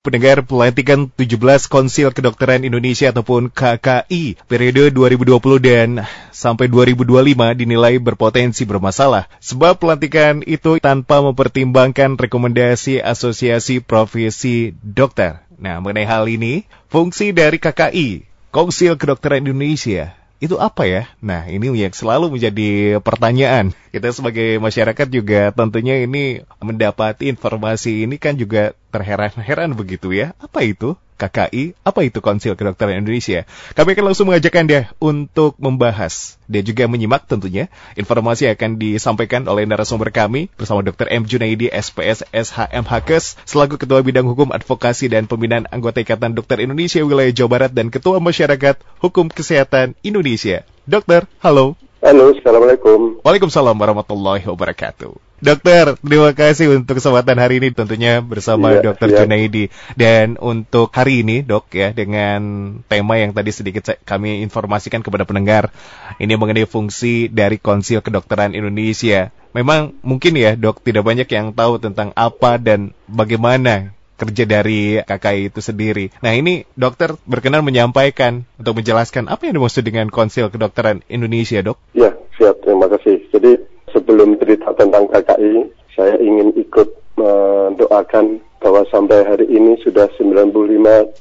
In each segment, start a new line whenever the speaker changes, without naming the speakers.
Pendengar pelantikan 17 Konsil Kedokteran Indonesia ataupun KKI periode 2020 dan sampai 2025 dinilai berpotensi bermasalah sebab pelantikan itu tanpa mempertimbangkan rekomendasi Asosiasi Profesi Dokter. Nah, mengenai hal ini, fungsi dari KKI, Konsil Kedokteran Indonesia, itu apa ya? Nah, ini yang selalu menjadi pertanyaan. Kita sebagai masyarakat juga tentunya ini mendapati informasi ini kan juga terheran-heran begitu ya. Apa itu? KKI, apa itu Konsil Kedokteran Indonesia? Kami akan langsung mengajakkan dia untuk membahas. Dia juga menyimak tentunya informasi yang akan disampaikan oleh narasumber kami bersama Dr. M. Junaidi, SPS SHM Hakes, selaku Ketua Bidang Hukum Advokasi dan Pembinaan Anggota Ikatan Dokter Indonesia Wilayah Jawa Barat dan Ketua Masyarakat Hukum Kesehatan Indonesia. Dokter, halo.
Halo, Assalamualaikum.
Waalaikumsalam warahmatullahi wabarakatuh. Dokter, terima kasih untuk kesempatan hari ini tentunya bersama ya, Dokter ya. Junaidi. Dan untuk hari ini, Dok, ya dengan tema yang tadi sedikit kami informasikan kepada pendengar, ini mengenai fungsi dari Konsil Kedokteran Indonesia. Memang mungkin ya, Dok, tidak banyak yang tahu tentang apa dan bagaimana kerja dari KKI itu sendiri. Nah ini dokter berkenan menyampaikan untuk menjelaskan apa yang dimaksud dengan Konsil Kedokteran Indonesia, dok?
Ya, siap. Terima kasih. Jadi sebelum cerita tentang KKI, saya ingin ikut mendoakan bahwa sampai hari ini sudah 95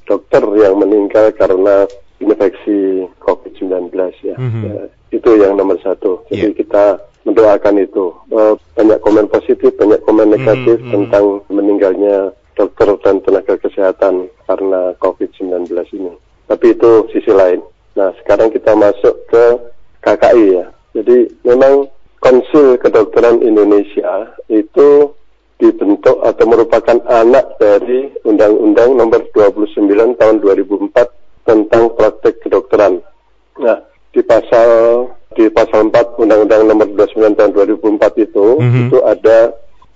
dokter yang meninggal karena infeksi COVID-19 ya. Mm -hmm. ya. Itu yang nomor satu. Jadi yeah. kita mendoakan itu. Uh, banyak komen positif, banyak komen negatif mm -hmm. tentang meninggalnya dokter dan tenaga kesehatan karena COVID-19 ini. Tapi itu sisi lain. Nah, sekarang kita masuk ke KKI ya. Jadi memang Konsil Kedokteran Indonesia itu dibentuk atau merupakan anak dari Undang-Undang Nomor 29 Tahun 2004 tentang praktek kedokteran. Nah, di pasal di pasal 4 Undang-Undang Nomor 29 Tahun 2004 itu mm -hmm. itu ada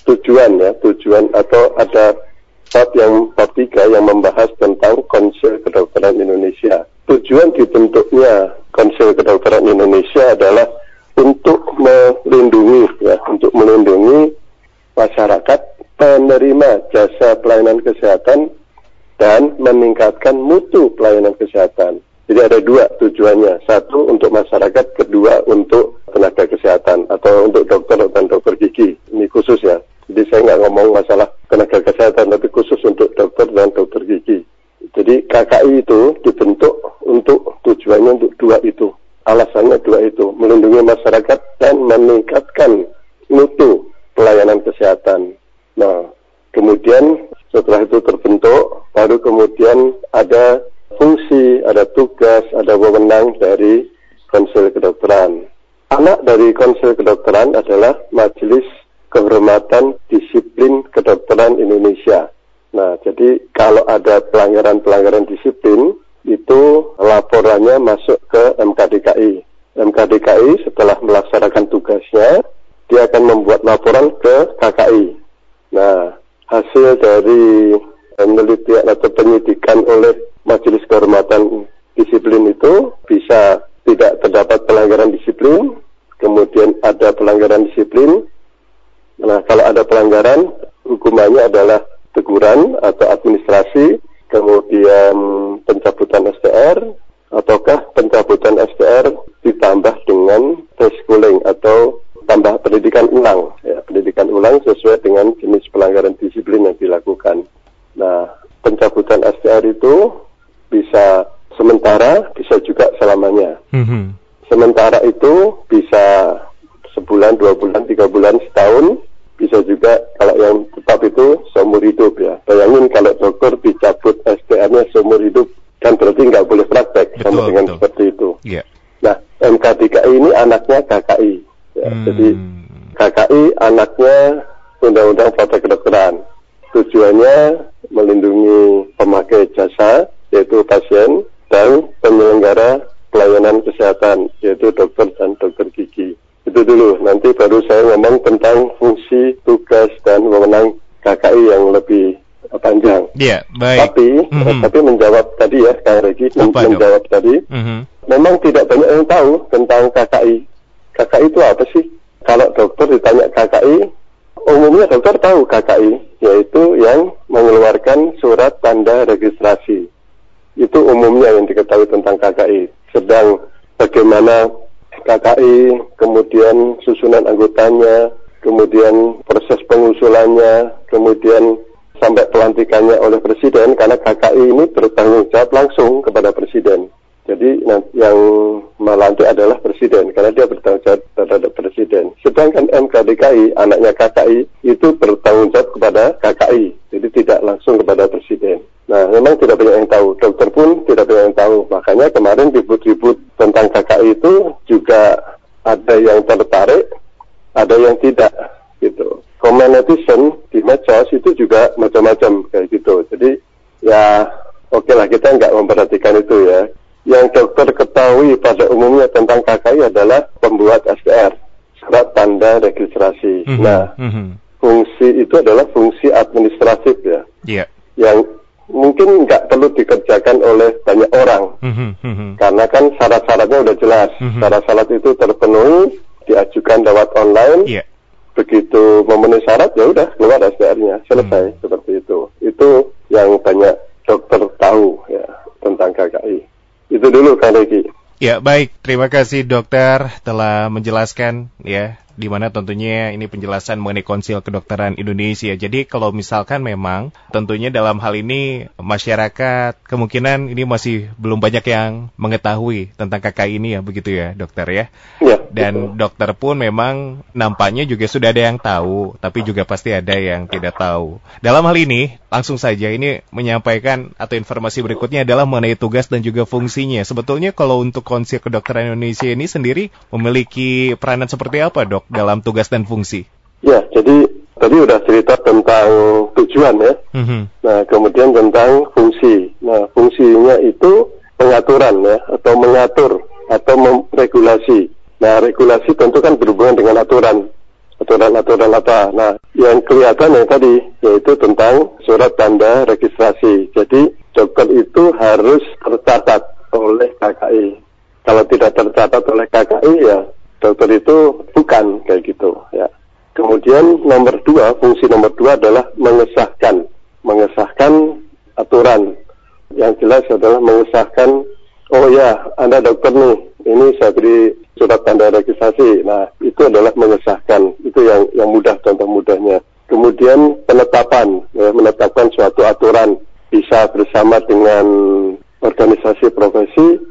tujuan ya, tujuan atau ada bab yang bab 3 yang membahas tentang Konsil Kedokteran Indonesia. Tujuan dibentuknya Konsil Kedokteran Indonesia adalah untuk melindungi ya untuk melindungi masyarakat penerima jasa pelayanan kesehatan dan meningkatkan mutu pelayanan kesehatan. Jadi ada dua tujuannya. Satu untuk masyarakat, kedua untuk tenaga kesehatan atau untuk dokter dan dokter gigi. Ini khusus ya. Jadi saya nggak ngomong masalah tenaga kesehatan, tapi khusus untuk dokter dan dokter gigi. Jadi KKI itu dibentuk untuk tujuannya untuk dua itu alasannya dua itu, melindungi masyarakat dan meningkatkan mutu pelayanan kesehatan. Nah, kemudian setelah itu terbentuk, baru kemudian ada fungsi, ada tugas, ada wewenang dari konsil kedokteran. Anak dari konsil kedokteran adalah Majelis Kehormatan Disiplin Kedokteran Indonesia. Nah, jadi kalau ada pelanggaran-pelanggaran disiplin, itu laporannya masuk ke MKDKI. MKDKI setelah melaksanakan tugasnya, dia akan membuat laporan ke KKI. Nah, hasil dari penelitian atau penyidikan oleh Majelis Kehormatan Disiplin itu bisa tidak terdapat pelanggaran disiplin, kemudian ada pelanggaran disiplin. Nah, kalau ada pelanggaran, hukumannya adalah teguran atau administrasi, kemudian pencabutan STR, ataukah pencabutan STR ditambah dengan tes schooling atau tambah pendidikan ulang, ya, pendidikan ulang sesuai dengan jenis pelanggaran disiplin yang dilakukan. Nah, pencabutan STR itu bisa sementara, bisa juga selamanya. Mm-hmm. Sementara itu bisa sebulan, dua bulan, tiga bulan, setahun, bisa juga kalau yang tetap itu seumur hidup ya. Bayangin kalau dokter dicabut STR-nya seumur hidup kan berarti nggak boleh praktek betul, sama dengan betul. seperti itu. Yeah. Nah MK3I ini anaknya KKI. Ya. Hmm. Jadi KKI anaknya Undang-Undang Praktek Kedokteran. Tujuannya melindungi pemakai jasa yaitu pasien dan penyelenggara pelayanan kesehatan yaitu dokter dan dokter gigi. Itu dulu, nanti baru saya ngomong tentang fungsi, tugas, dan wewenang KKI yang lebih panjang.
Iya, baik.
Tapi, mm -hmm. tapi menjawab tadi ya, Kang Regi, Apa menjawab tadi, mm -hmm. memang tidak banyak yang tahu tentang KKI. KKI itu apa sih? Kalau dokter ditanya KKI, umumnya dokter tahu KKI, yaitu yang mengeluarkan surat tanda registrasi. Itu umumnya yang diketahui tentang KKI. Sedang bagaimana KKI, kemudian susunan anggotanya, kemudian proses pengusulannya, kemudian sampai pelantikannya oleh presiden, karena KKI ini bertanggung jawab langsung kepada presiden. Jadi yang melantik adalah presiden karena dia bertanggung jawab terhadap presiden. Sedangkan MKDKI, anaknya KKI, itu bertanggung jawab kepada KKI. Jadi tidak langsung kepada memang tidak banyak yang tahu. Dokter pun tidak banyak yang tahu. Makanya kemarin ribut-ribut tentang KKI itu juga ada yang tertarik, ada yang tidak gitu. Komen netizen di medsos itu juga macam-macam kayak gitu. Jadi ya oke okay lah kita nggak memperhatikan itu ya yang dokter ketahui pada umumnya tentang KKI adalah pembuat SDR, surat tanda registrasi. Mm -hmm. Nah, mm -hmm. fungsi itu adalah fungsi administratif ya, yeah. yang mungkin nggak perlu dikerjakan oleh banyak orang, mm -hmm. karena kan syarat-syaratnya udah jelas. Mm -hmm. Syarat-syarat itu terpenuhi, diajukan lewat online. Yeah. Begitu memenuhi syarat ya udah keluar SDR-nya, selesai mm. seperti itu. Itu yang banyak dokter tahu ya tentang KKI. Itu dulu Kak Reki.
Ya, baik. Terima kasih dokter telah menjelaskan ya di mana tentunya ini penjelasan mengenai konsil kedokteran Indonesia. Jadi kalau misalkan memang tentunya dalam hal ini masyarakat kemungkinan ini masih belum banyak yang mengetahui tentang KKI ini ya begitu ya dokter ya. ya Dan betul. dokter pun memang nampaknya juga sudah ada yang tahu, tapi juga pasti ada yang tidak tahu. Dalam hal ini langsung saja ini menyampaikan atau informasi berikutnya adalah mengenai tugas dan juga fungsinya. Sebetulnya kalau untuk konsil kedokteran Indonesia ini sendiri memiliki peranan seperti apa dok? Dalam tugas dan fungsi?
Ya, jadi tadi udah cerita tentang tujuan ya. Mm-hmm. Nah, kemudian tentang fungsi. Nah, fungsinya itu pengaturan ya, atau mengatur atau meregulasi. Nah, regulasi tentu kan berhubungan dengan aturan. Aturan-aturan apa? Nah, yang kelihatan yang tadi yaitu tentang surat tanda registrasi. Jadi dokter itu harus tercatat oleh KKI. Kalau tidak tercatat oleh KKI ya dokter itu bukan kayak gitu ya. Kemudian nomor dua, fungsi nomor dua adalah mengesahkan, mengesahkan aturan. Yang jelas adalah mengesahkan, oh ya, Anda dokter nih, ini saya beri surat tanda registrasi. Nah, itu adalah mengesahkan, itu yang yang mudah contoh mudahnya. Kemudian penetapan, ya, menetapkan suatu aturan bisa bersama dengan organisasi profesi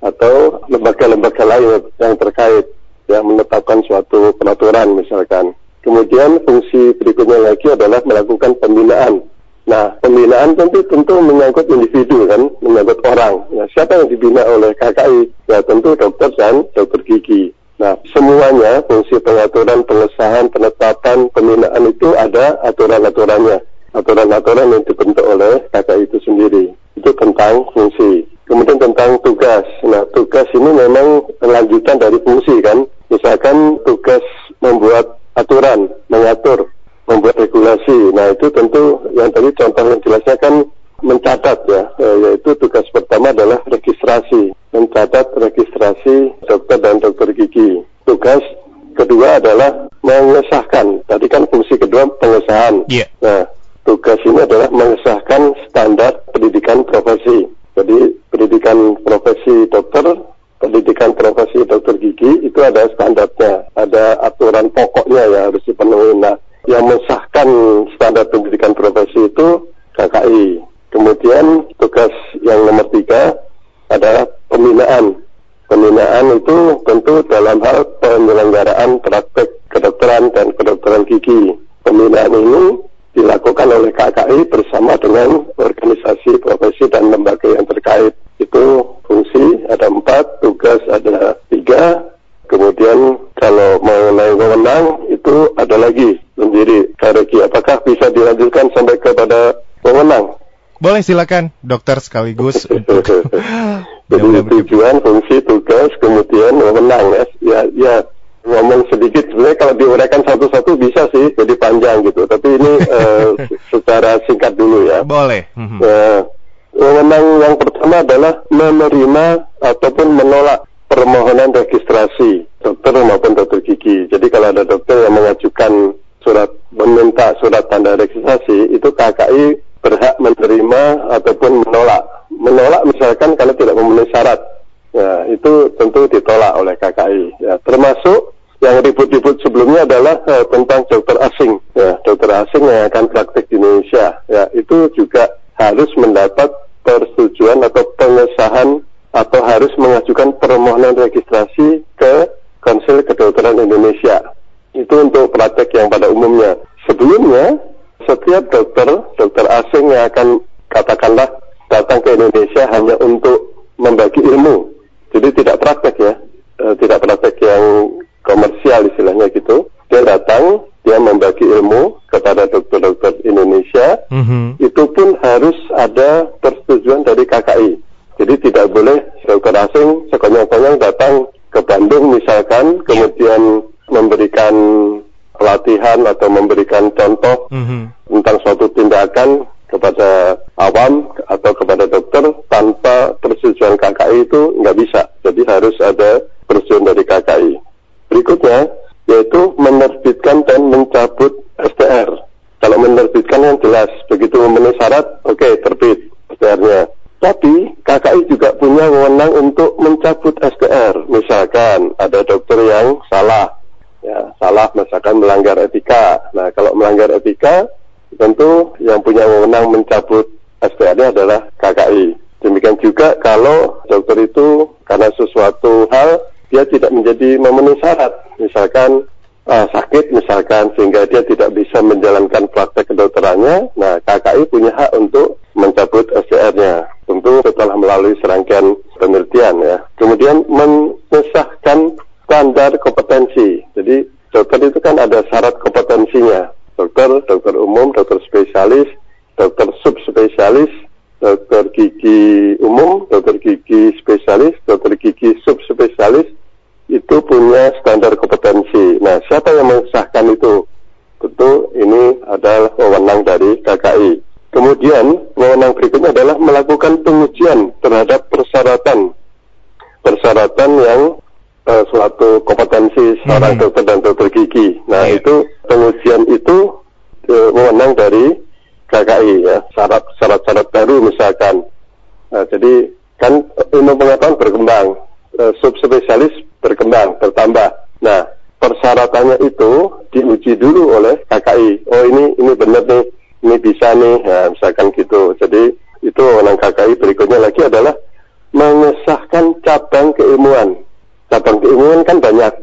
atau lembaga-lembaga lain yang terkait ya menetapkan suatu peraturan misalkan. Kemudian fungsi berikutnya lagi adalah melakukan pembinaan. Nah, pembinaan tentu tentu menyangkut individu kan, menyangkut orang. Nah, siapa yang dibina oleh KKI? Ya tentu dokter dan dokter gigi. Nah, semuanya fungsi pengaturan, pengesahan, penetapan, pembinaan itu ada aturan-aturannya. Aturan-aturan yang dibentuk oleh KKI itu sendiri. Itu tentang fungsi. Kemudian tentang tugas. Nah, tugas ini memang lanjutan dari fungsi kan. Misalkan tugas membuat aturan, mengatur, membuat regulasi. Nah, itu tentu yang tadi contoh yang jelasnya kan mencatat ya, eh, yaitu tugas pertama adalah registrasi, mencatat registrasi dokter dan dokter gigi. Tugas kedua adalah mengesahkan. Tadi kan fungsi kedua pengesahan. Yeah. Nah, tugas ini adalah mengesahkan standar pendidikan profesi. Pendidikan profesi dokter, pendidikan profesi dokter gigi itu ada standarnya, ada aturan pokoknya ya harus dipenuhi. Nah, yang mensahkan standar pendidikan profesi itu KKI. Kemudian tugas yang nomor tiga adalah pembinaan. Pembinaan itu tentu dalam hal penyelenggaraan praktek kedokteran dan kedokteran gigi. Pembinaan ini dilakukan oleh KKI bersama dengan organisasi profesi dan lembaga yang terkait. Itu fungsi ada empat, tugas ada tiga, kemudian kalau mengenai wewenang itu ada lagi sendiri. Kareki, apakah bisa dilanjutkan sampai kepada wewenang?
Boleh silakan, dokter sekaligus.
Jadi tujuan, fungsi, tugas, kemudian wewenang ya. Ya, ya ngomong sedikit sebenarnya kalau diuraikan satu-satu bisa sih jadi panjang gitu. Tapi ini uh, secara singkat dulu ya.
Boleh.
Uh, wewenang yang pertama adalah menerima ataupun menolak permohonan registrasi dokter maupun dokter gigi. Jadi kalau ada dokter yang mengajukan surat meminta surat tanda registrasi itu KKI berhak menerima ataupun menolak. Menolak misalkan kalau tidak memenuhi syarat, ya itu tentu ditolak oleh KKI. Ya, termasuk yang ribut-ribut sebelumnya adalah uh, tentang dokter asing, ya dokter asing yang akan praktik di Indonesia. Ya itu juga harus mendapat persetujuan atau pengesahan atau harus mengajukan permohonan registrasi ke Konsil Kedokteran Indonesia. Itu untuk praktek yang pada umumnya. Sebelumnya, setiap dokter, dokter asing yang akan katakanlah datang ke Indonesia hanya untuk membagi ilmu. Jadi tidak praktek ya, e, tidak praktek yang komersial istilahnya gitu. Dia datang, dia membagi ilmu kepada dokter-dokter Indonesia. Mm -hmm. Itu pun harus ada persetujuan dari KKI. Jadi tidak boleh dokter asing sekonyong-konyong datang ke Bandung misalkan, kemudian memberikan pelatihan atau memberikan contoh mm-hmm. Tindakan kepada awam atau kepada dokter tanpa persetujuan KKI itu nggak bisa. Jadi harus ada persetujuan dari KKI. Berikutnya yaitu menerbitkan dan mencabut STR. Kalau menerbitkan yang jelas, begitu memenuhi syarat, oke okay, terbit STR-nya. Tapi KKI juga punya wewenang untuk mencabut STR. Misalkan ada dokter yang salah, ya salah misalkan melanggar etika. Nah kalau melanggar etika, tentu yang punya wewenang mencabut STR-nya adalah KKI. Demikian juga kalau dokter itu karena sesuatu hal dia tidak menjadi memenuhi syarat, misalkan uh, sakit misalkan sehingga dia tidak bisa menjalankan praktek kedokterannya, nah KKI punya hak untuk mencabut SCR-nya tentu setelah melalui serangkaian penelitian ya. Kemudian mengesahkan standar kompetensi. Jadi dokter itu kan ada syarat kompetensinya. Dokter, dokter umum, dokter spesialis, dokter subspesialis, dokter gigi umum, dokter gigi spesialis, dokter gigi subspesialis itu punya standar kompetensi. Nah, siapa yang mengesahkan itu? Tentu ini adalah wewenang dari KKI. Kemudian wewenang berikutnya adalah melakukan pengujian terhadap persyaratan persyaratan yang uh, suatu kompetensi seorang hmm. dokter dan dokter gigi. Nah yeah. itu pengujian itu uh, wewenang dari KKI ya syarat syarat-syarat baru misalkan. Nah, jadi kan ilmu pengetahuan berkembang, uh, subspesialis berkembang bertambah. Nah persyaratannya itu diuji dulu oleh KKI. Oh ini ini benar nih ini bisa nih, ya, misalkan gitu. Jadi itu wewenang KKI berikutnya lagi adalah mengesahkan cabang keilmuan. Cabang keilmuan kan banyak,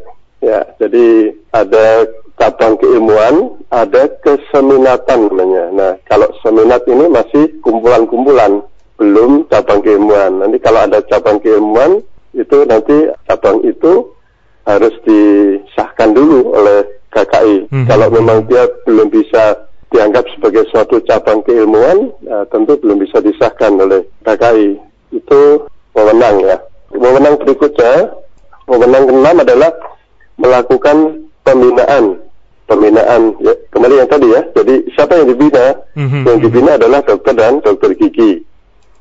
ya. Jadi ada cabang keilmuan, ada keseminatan namanya. Nah, kalau seminat ini masih kumpulan-kumpulan, belum cabang keilmuan. Nanti kalau ada cabang keilmuan, itu nanti cabang itu harus disahkan dulu oleh KKI. Hmm. Kalau memang dia belum bisa dianggap sebagai suatu cabang keilmuan, uh, tentu belum bisa disahkan oleh KKI. Itu wewenang ya. Wewenang berikutnya, wewenang keenam adalah melakukan pembinaan. Pembinaan, ya, kembali yang tadi ya. Jadi siapa yang dibina? Mm-hmm. Yang dibina adalah dokter dan dokter gigi.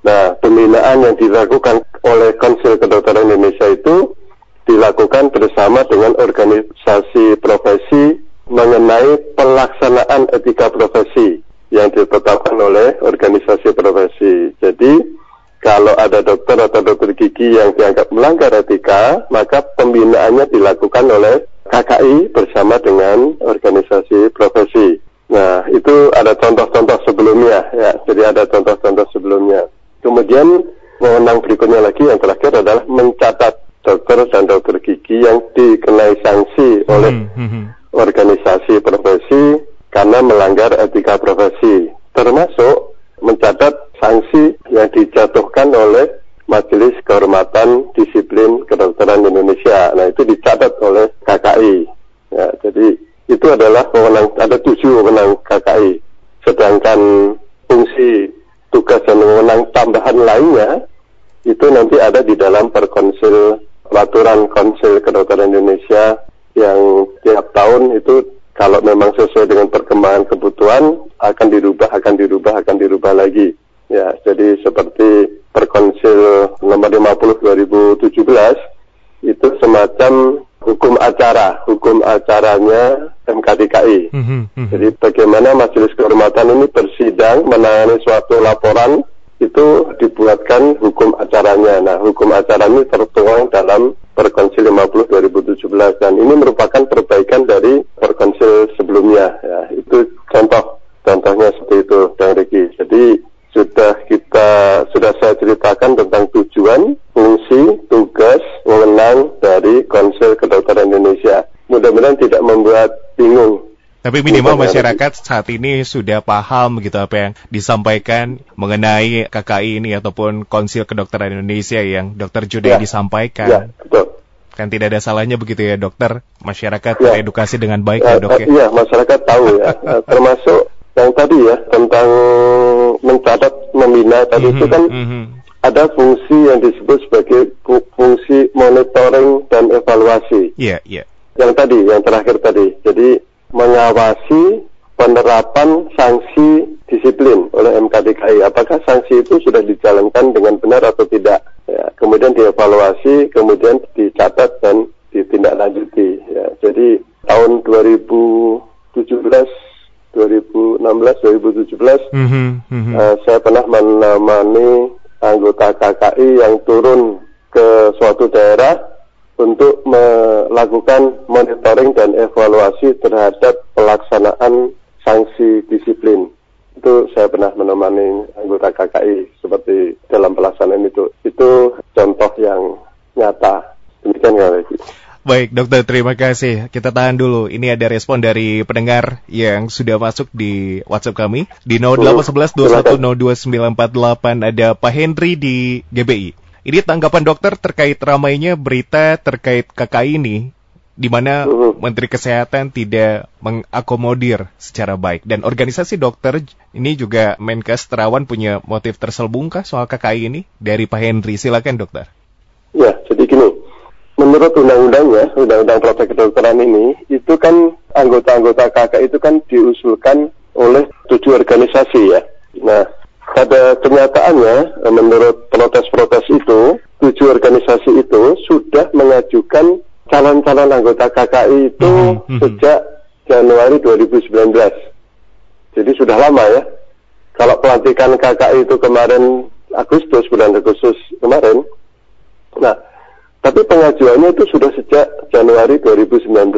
Nah, pembinaan yang dilakukan oleh Konsil Kedokteran Indonesia itu dilakukan bersama dengan organisasi profesi mengenai pelaksanaan etika profesi yang ditetapkan oleh organisasi profesi. Jadi, kalau ada dokter atau dokter gigi yang dianggap melanggar etika, maka pembinaannya dilakukan oleh KKI bersama dengan organisasi profesi. Nah, itu ada contoh-contoh sebelumnya, ya. Jadi ada contoh-contoh sebelumnya. Kemudian, wewenang berikutnya lagi yang terakhir adalah mencatat dokter dan dokter gigi yang dikenai sanksi oleh hmm, hmm, hmm organisasi profesi karena melanggar etika profesi, termasuk mencatat sanksi yang dijatuhkan oleh Majelis Kehormatan Disiplin Kedokteran Indonesia. Nah itu dicatat oleh KKI. Ya, jadi itu adalah wewenang ada tujuh wewenang KKI. Sedangkan fungsi tugas dan wewenang tambahan lainnya itu nanti ada di dalam perkonsil peraturan Konsil Kedokteran Indonesia yang tiap tahun itu kalau memang sesuai dengan perkembangan kebutuhan akan dirubah, akan dirubah, akan dirubah lagi. Ya, jadi seperti Perkonsil nomor 50 2017 itu semacam hukum acara. Hukum acaranya MK MKDKI. Mm-hmm. Jadi bagaimana Majelis Kehormatan ini bersidang menangani suatu laporan itu dibuatkan hukum acaranya. Nah, hukum acara ini tertuang dalam Perkonsil 50 2017 dan ini merupakan perbaikan dari Perkonsil sebelumnya. Ya, itu contoh contohnya seperti itu, Bang Riki. Jadi sudah kita sudah saya ceritakan tentang tujuan, fungsi, tugas, wewenang dari Konsil Kedokteran Indonesia. Mudah-mudahan tidak membuat bingung
tapi minimal masyarakat saat ini sudah paham gitu apa yang disampaikan mengenai KKI ini ataupun Konsil Kedokteran Indonesia yang Dokter Jude ya. disampaikan. Ya, betul. Kan tidak ada salahnya begitu ya dokter, masyarakat ya. teredukasi dengan baik ya, ya dok ya.
Iya, masyarakat tahu ya. Termasuk yang tadi ya tentang mencatat membina tadi mm -hmm, itu kan mm -hmm. ada fungsi yang disebut sebagai fungsi monitoring dan evaluasi.
Iya, yeah, iya. Yeah.
Yang tadi, yang terakhir tadi. Jadi mengawasi penerapan sanksi disiplin oleh MKDKI. Apakah sanksi itu sudah dijalankan dengan benar atau tidak? Ya, kemudian dievaluasi, kemudian dicatat dan ditindaklanjuti. Ya, jadi tahun 2017 2016 2017 mm -hmm, mm -hmm. Uh, saya pernah menemani anggota KKI yang turun ke suatu daerah untuk melakukan monitoring dan evaluasi terhadap pelaksanaan sanksi disiplin. Itu saya pernah menemani anggota KKI seperti dalam pelaksanaan itu. Itu contoh yang nyata. Demikian ya,
Baik, dokter, terima kasih. Kita tahan dulu. Ini ada respon dari pendengar yang sudah masuk di WhatsApp kami. Di 0811 Ada Pak Henry di GBI. Ini tanggapan dokter terkait ramainya berita terkait KKI ini, di mana. Menteri Kesehatan tidak mengakomodir secara baik. Dan organisasi dokter ini juga Menkes Terawan punya motif terselbungkah soal KKI ini? Dari Pak Henry, silakan dokter.
Ya, jadi gini, menurut undang-undangnya, undang-undang praktek kedokteran ini, itu kan anggota-anggota KKI itu kan diusulkan oleh tujuh organisasi ya. Nah, pada kenyataannya, menurut protes-protes itu, tujuh organisasi itu sudah mengajukan calon-calon anggota KKI itu mm -hmm. sejak Januari 2019. Jadi sudah lama ya. Kalau pelantikan KKI itu kemarin Agustus, bulan Agustus kemarin. Tapi pengajuannya itu sudah sejak Januari 2019.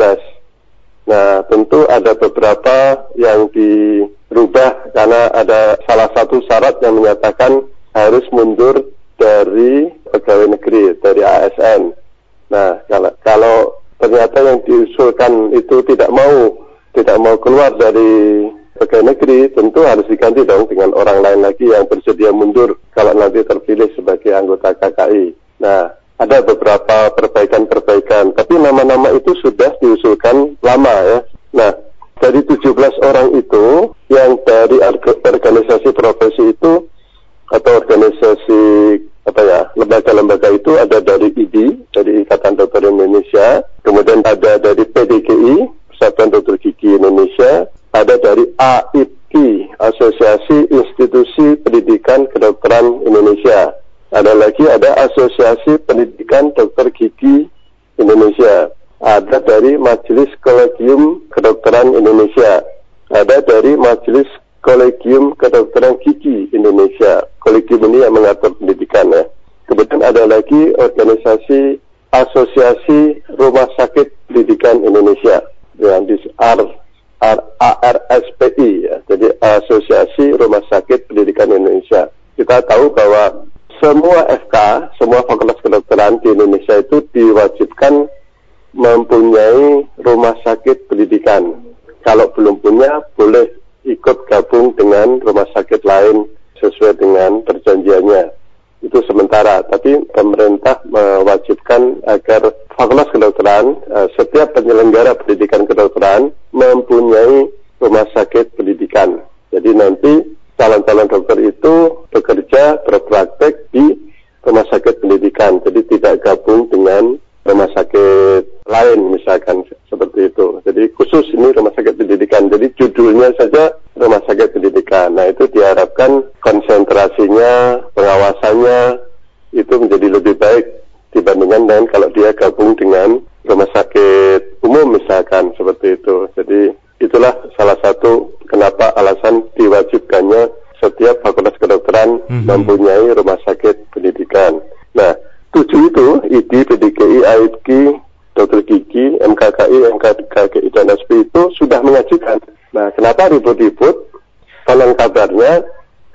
Nah, tentu ada beberapa yang dirubah karena ada salah satu syarat yang menyatakan harus mundur dari pegawai negeri, dari ASN. Nah, kalau, kalau ternyata yang diusulkan itu tidak mau tidak mau keluar dari pegawai negeri, tentu harus diganti dong dengan orang lain lagi yang bersedia mundur kalau nanti terpilih sebagai anggota KKI. Nah, ada beberapa perbaikan-perbaikan, tapi nama-nama itu sudah diusulkan lama ya. Nah, dari 17 orang itu yang dari organisasi profesi itu atau organisasi apa ya lembaga-lembaga itu ada dari IDI dari Ikatan Dokter Indonesia, kemudian ada dari PDGI Persatuan Dokter Gigi Indonesia, ada dari AIPI Asosiasi Institusi Pendidikan Kedokteran Indonesia, ada lagi ada Asosiasi Pendidikan Dokter Gigi Indonesia. Ada dari Majelis Kolegium Kedokteran Indonesia. Ada dari Majelis Kolegium Kedokteran Gigi Indonesia. Kolegium ini yang mengatur pendidikan ya. Kemudian ada lagi organisasi Asosiasi Rumah Sakit Pendidikan Indonesia yang di ARSPI ya. Jadi Asosiasi Rumah Sakit Pendidikan Indonesia. Kita tahu bahwa semua FK, semua fakultas kedokteran di Indonesia itu diwajibkan mempunyai rumah sakit pendidikan. Kalau belum punya, boleh ikut gabung dengan rumah sakit lain sesuai dengan perjanjiannya. Itu sementara, tapi pemerintah mewajibkan agar fakultas kedokteran, eh, setiap penyelenggara pendidikan kedokteran mempunyai rumah sakit pendidikan. Jadi nanti calon-calon dokter itu bekerja berpraktek di rumah sakit pendidikan, jadi tidak gabung dengan rumah sakit lain misalkan seperti itu. Jadi khusus ini rumah sakit pendidikan. Jadi judulnya saja rumah sakit pendidikan. Nah itu diharapkan konsentrasinya, pengawasannya itu menjadi lebih baik dibandingkan dengan kalau dia gabung dengan rumah sakit umum misalkan seperti itu. Jadi Itulah salah satu kenapa alasan diwajibkannya setiap fakultas kedokteran mm-hmm. mempunyai rumah sakit pendidikan. Nah, tujuh itu ID, PDKI, AIDK, dokter gigi, MKKI, MKKI, dan SP itu sudah mengajukan. Nah, kenapa ribut-ribut? Konon kabarnya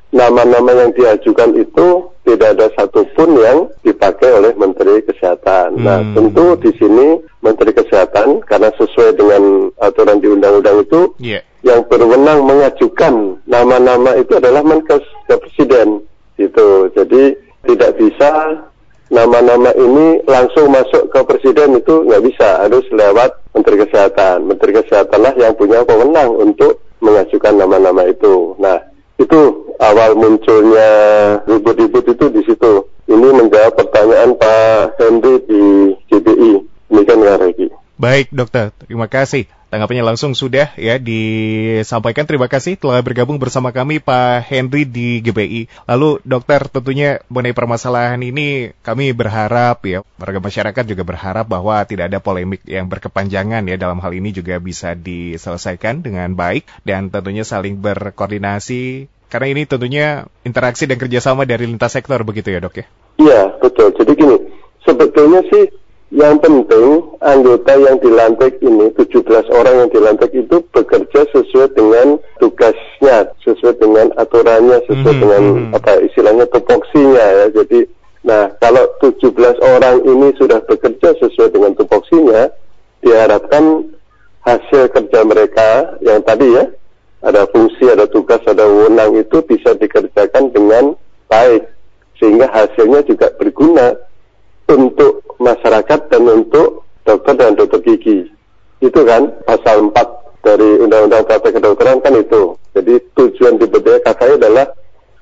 nama-nama yang diajukan itu tidak ada satupun yang dipakai oleh Menteri Kesehatan. Nah, hmm. Nah, tentu di sini Menteri Kesehatan karena sesuai dengan aturan di undang-undang itu, yeah. Yang berwenang mengajukan nama-nama itu adalah Menkes Presiden. Itu. Jadi tidak bisa nama-nama ini langsung masuk ke presiden itu nggak bisa, harus lewat Menteri Kesehatan. Menteri Kesehatanlah yang punya wewenang untuk mengajukan nama-nama itu. Nah, itu awal munculnya ribut-ribut itu di situ. Ini menjawab pertanyaan Pak Henry di GBI. Demikian ya, Regi.
Baik, dokter. Terima kasih. Tanggapannya langsung sudah ya disampaikan. Terima kasih telah bergabung bersama kami Pak Henry di GBI. Lalu dokter tentunya mengenai permasalahan ini kami berharap ya warga masyarakat juga berharap bahwa tidak ada polemik yang berkepanjangan ya dalam hal ini juga bisa diselesaikan dengan baik dan tentunya saling berkoordinasi karena ini tentunya interaksi dan kerjasama dari lintas sektor begitu ya dok ya?
Iya betul. Jadi gini sebetulnya sih yang penting anggota yang dilantik ini 17 orang yang dilantik itu bekerja sesuai dengan tugasnya, sesuai dengan aturannya, sesuai mm -hmm. dengan mhm. apa istilahnya tupoksinya ya. Jadi nah kalau 17 orang ini sudah bekerja sesuai dengan tupoksinya, diharapkan hasil kerja mereka yang tadi ya ada fungsi, ada tugas, ada wewenang itu bisa dikerjakan dengan baik sehingga hasilnya juga berguna untuk masyarakat dan untuk dokter dan dokter gigi. Itu kan pasal 4 dari Undang-Undang Praktek Kedokteran kan itu. Jadi tujuan dibentuknya KKI adalah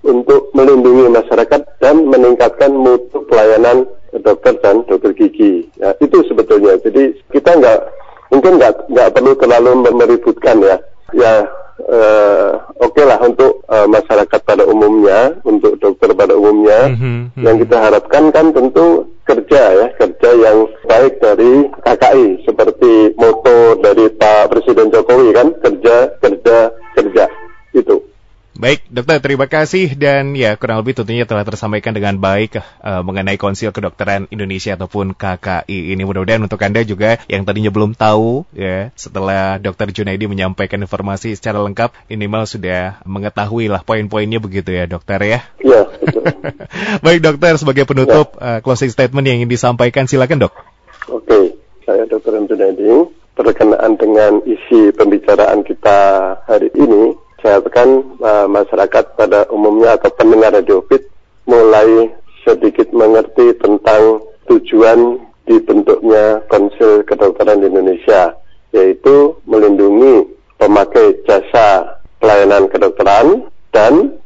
untuk melindungi masyarakat dan meningkatkan mutu pelayanan dokter dan dokter gigi. Ya, itu sebetulnya. Jadi kita nggak mungkin nggak nggak perlu terlalu meributkan ya. Ya uh, oke okay lah untuk uh, masyarakat pada umumnya, untuk dokter pada umumnya, mm -hmm, yang kita harapkan kan tentu kerja ya, kerja yang baik dari KKI seperti moto dari Pak Presiden Jokowi kan, kerja, kerja, kerja itu.
Baik, dokter, terima kasih dan ya kurang lebih tentunya telah tersampaikan dengan baik uh, mengenai Konsil Kedokteran Indonesia ataupun KKI ini. Mudah-mudahan untuk Anda juga yang tadinya belum tahu ya, setelah Dokter Junaidi menyampaikan informasi secara lengkap, minimal sudah mengetahui lah poin-poinnya begitu ya, dokter ya.
Iya,
baik, dokter, sebagai penutup ya. uh, closing statement yang ingin disampaikan, silakan, Dok.
Oke, saya Dokter Junaidi berkenaan dengan isi pembicaraan kita hari ini saya harapkan uh, masyarakat pada umumnya atau pendengar radio fit mulai sedikit mengerti tentang tujuan dibentuknya Konsil Kedokteran di Indonesia, yaitu melindungi pemakai jasa pelayanan kedokteran dan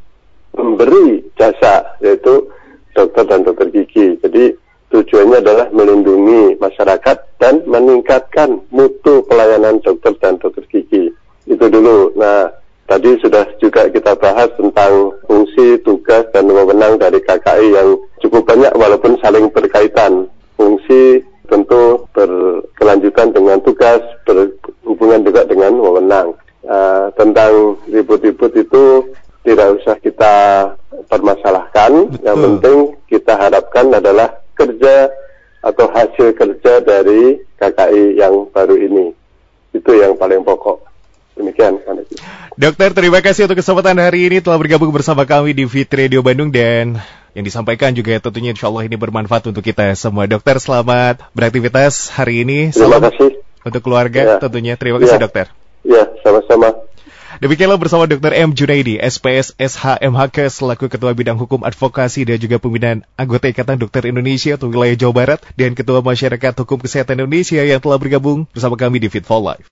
memberi jasa, yaitu dokter dan dokter gigi. Jadi tujuannya adalah melindungi masyarakat dan meningkatkan mutu pelayanan dokter dan dokter gigi. Itu dulu. Nah, Tadi sudah juga kita bahas tentang fungsi, tugas, dan wewenang dari KKI yang cukup banyak walaupun saling berkaitan. Fungsi tentu berkelanjutan dengan tugas, berhubungan juga dengan wewenang. Uh, tentang ribut-ribut itu tidak usah kita permasalahkan. Betul. Yang penting kita harapkan adalah kerja atau hasil kerja dari KKI yang baru ini. Itu yang paling pokok. Demikian,
Dokter, terima kasih untuk kesempatan hari ini telah bergabung bersama kami di Fit Radio Bandung dan yang disampaikan juga tentunya insya Allah ini bermanfaat untuk kita semua. Dokter, selamat beraktivitas hari ini.
Terima Salam kasih.
Untuk keluarga ya. tentunya. Terima kasih ya. dokter.
Ya, sama-sama.
Demikianlah bersama Dr. M. Junaidi, SPS SHMHK selaku Ketua Bidang Hukum Advokasi dan juga Pembinaan Anggota Ikatan Dokter Indonesia untuk wilayah Jawa Barat dan Ketua Masyarakat Hukum Kesehatan Indonesia yang telah bergabung bersama kami di Fit for Life.